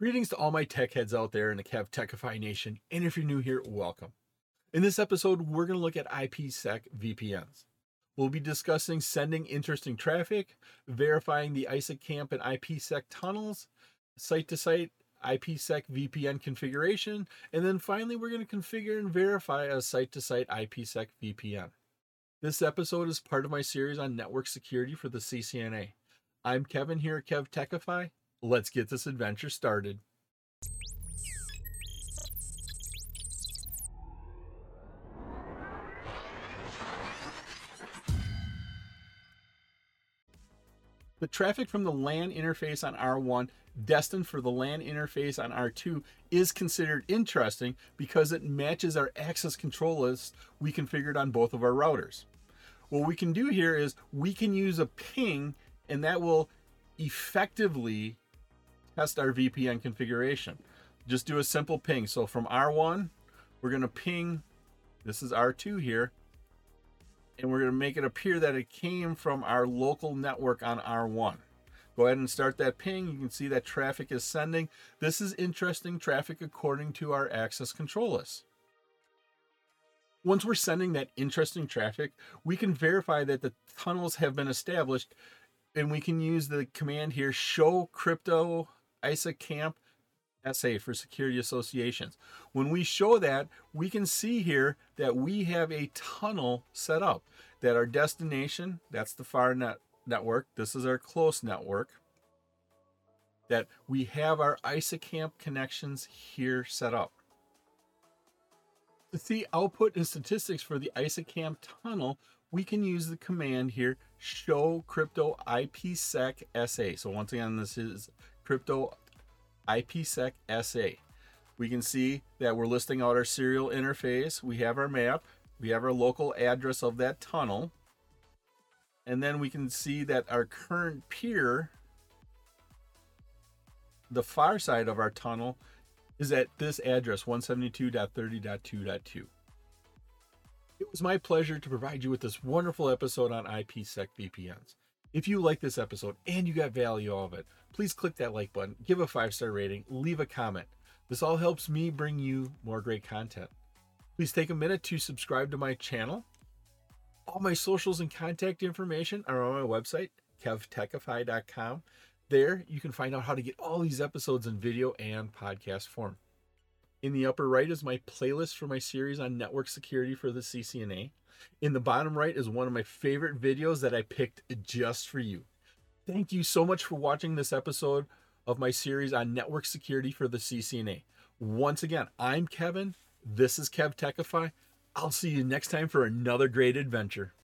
Greetings to all my tech heads out there in the KevTechify Nation, and if you're new here, welcome. In this episode, we're going to look at IPsec VPNs. We'll be discussing sending interesting traffic, verifying the ISAKMP and IPsec tunnels, site to site IPsec VPN configuration, and then finally, we're going to configure and verify a site to site IPsec VPN. This episode is part of my series on network security for the CCNA. I'm Kevin here at KevTechify. Let's get this adventure started. The traffic from the LAN interface on R1 destined for the LAN interface on R2 is considered interesting because it matches our access control list we configured on both of our routers. What we can do here is we can use a ping and that will effectively test our VPN configuration. Just do a simple ping. So from R1, we're going to ping, this is R2 here, and we're going to make it appear that it came from our local network on R1. Go ahead and start that ping. You can see that traffic is sending. This is interesting traffic according to our access control list. Once we're sending that interesting traffic, we can verify that the tunnels have been established and we can use the command here show crypto ISAKMP SA for security associations. When we show that, we can see here that we have a tunnel set up, that our destination, that's the far net network, this is our close network, that we have our ISAKMP connections here set up. To see output and statistics for the ISAKMP tunnel, we can use the command here, show crypto IPsec SA. So once again, this is crypto IPsec SA. We can see that we're listing out our serial interface. We have our map. We have our local address of that tunnel. And then we can see that our current peer, the far side of our tunnel, is at this address 172.30.2.2. It was my pleasure to provide you with this wonderful episode on IPsec VPNs. If you like this episode and you got value out of it, please click that like button, give a five star rating, leave a comment. This all helps me bring you more great content. Please take a minute to subscribe to my channel. All my socials and contact information are on my website, kevtechify.com. There, you can find out how to get all these episodes in video and podcast form. In the upper right is my playlist for my series on network security for the CCNA. In the bottom right is one of my favorite videos that I picked just for you. Thank you so much for watching this episode of my series on network security for the CCNA. Once again, I'm Kevin. This is KevTechify. I'll see you next time for another great adventure.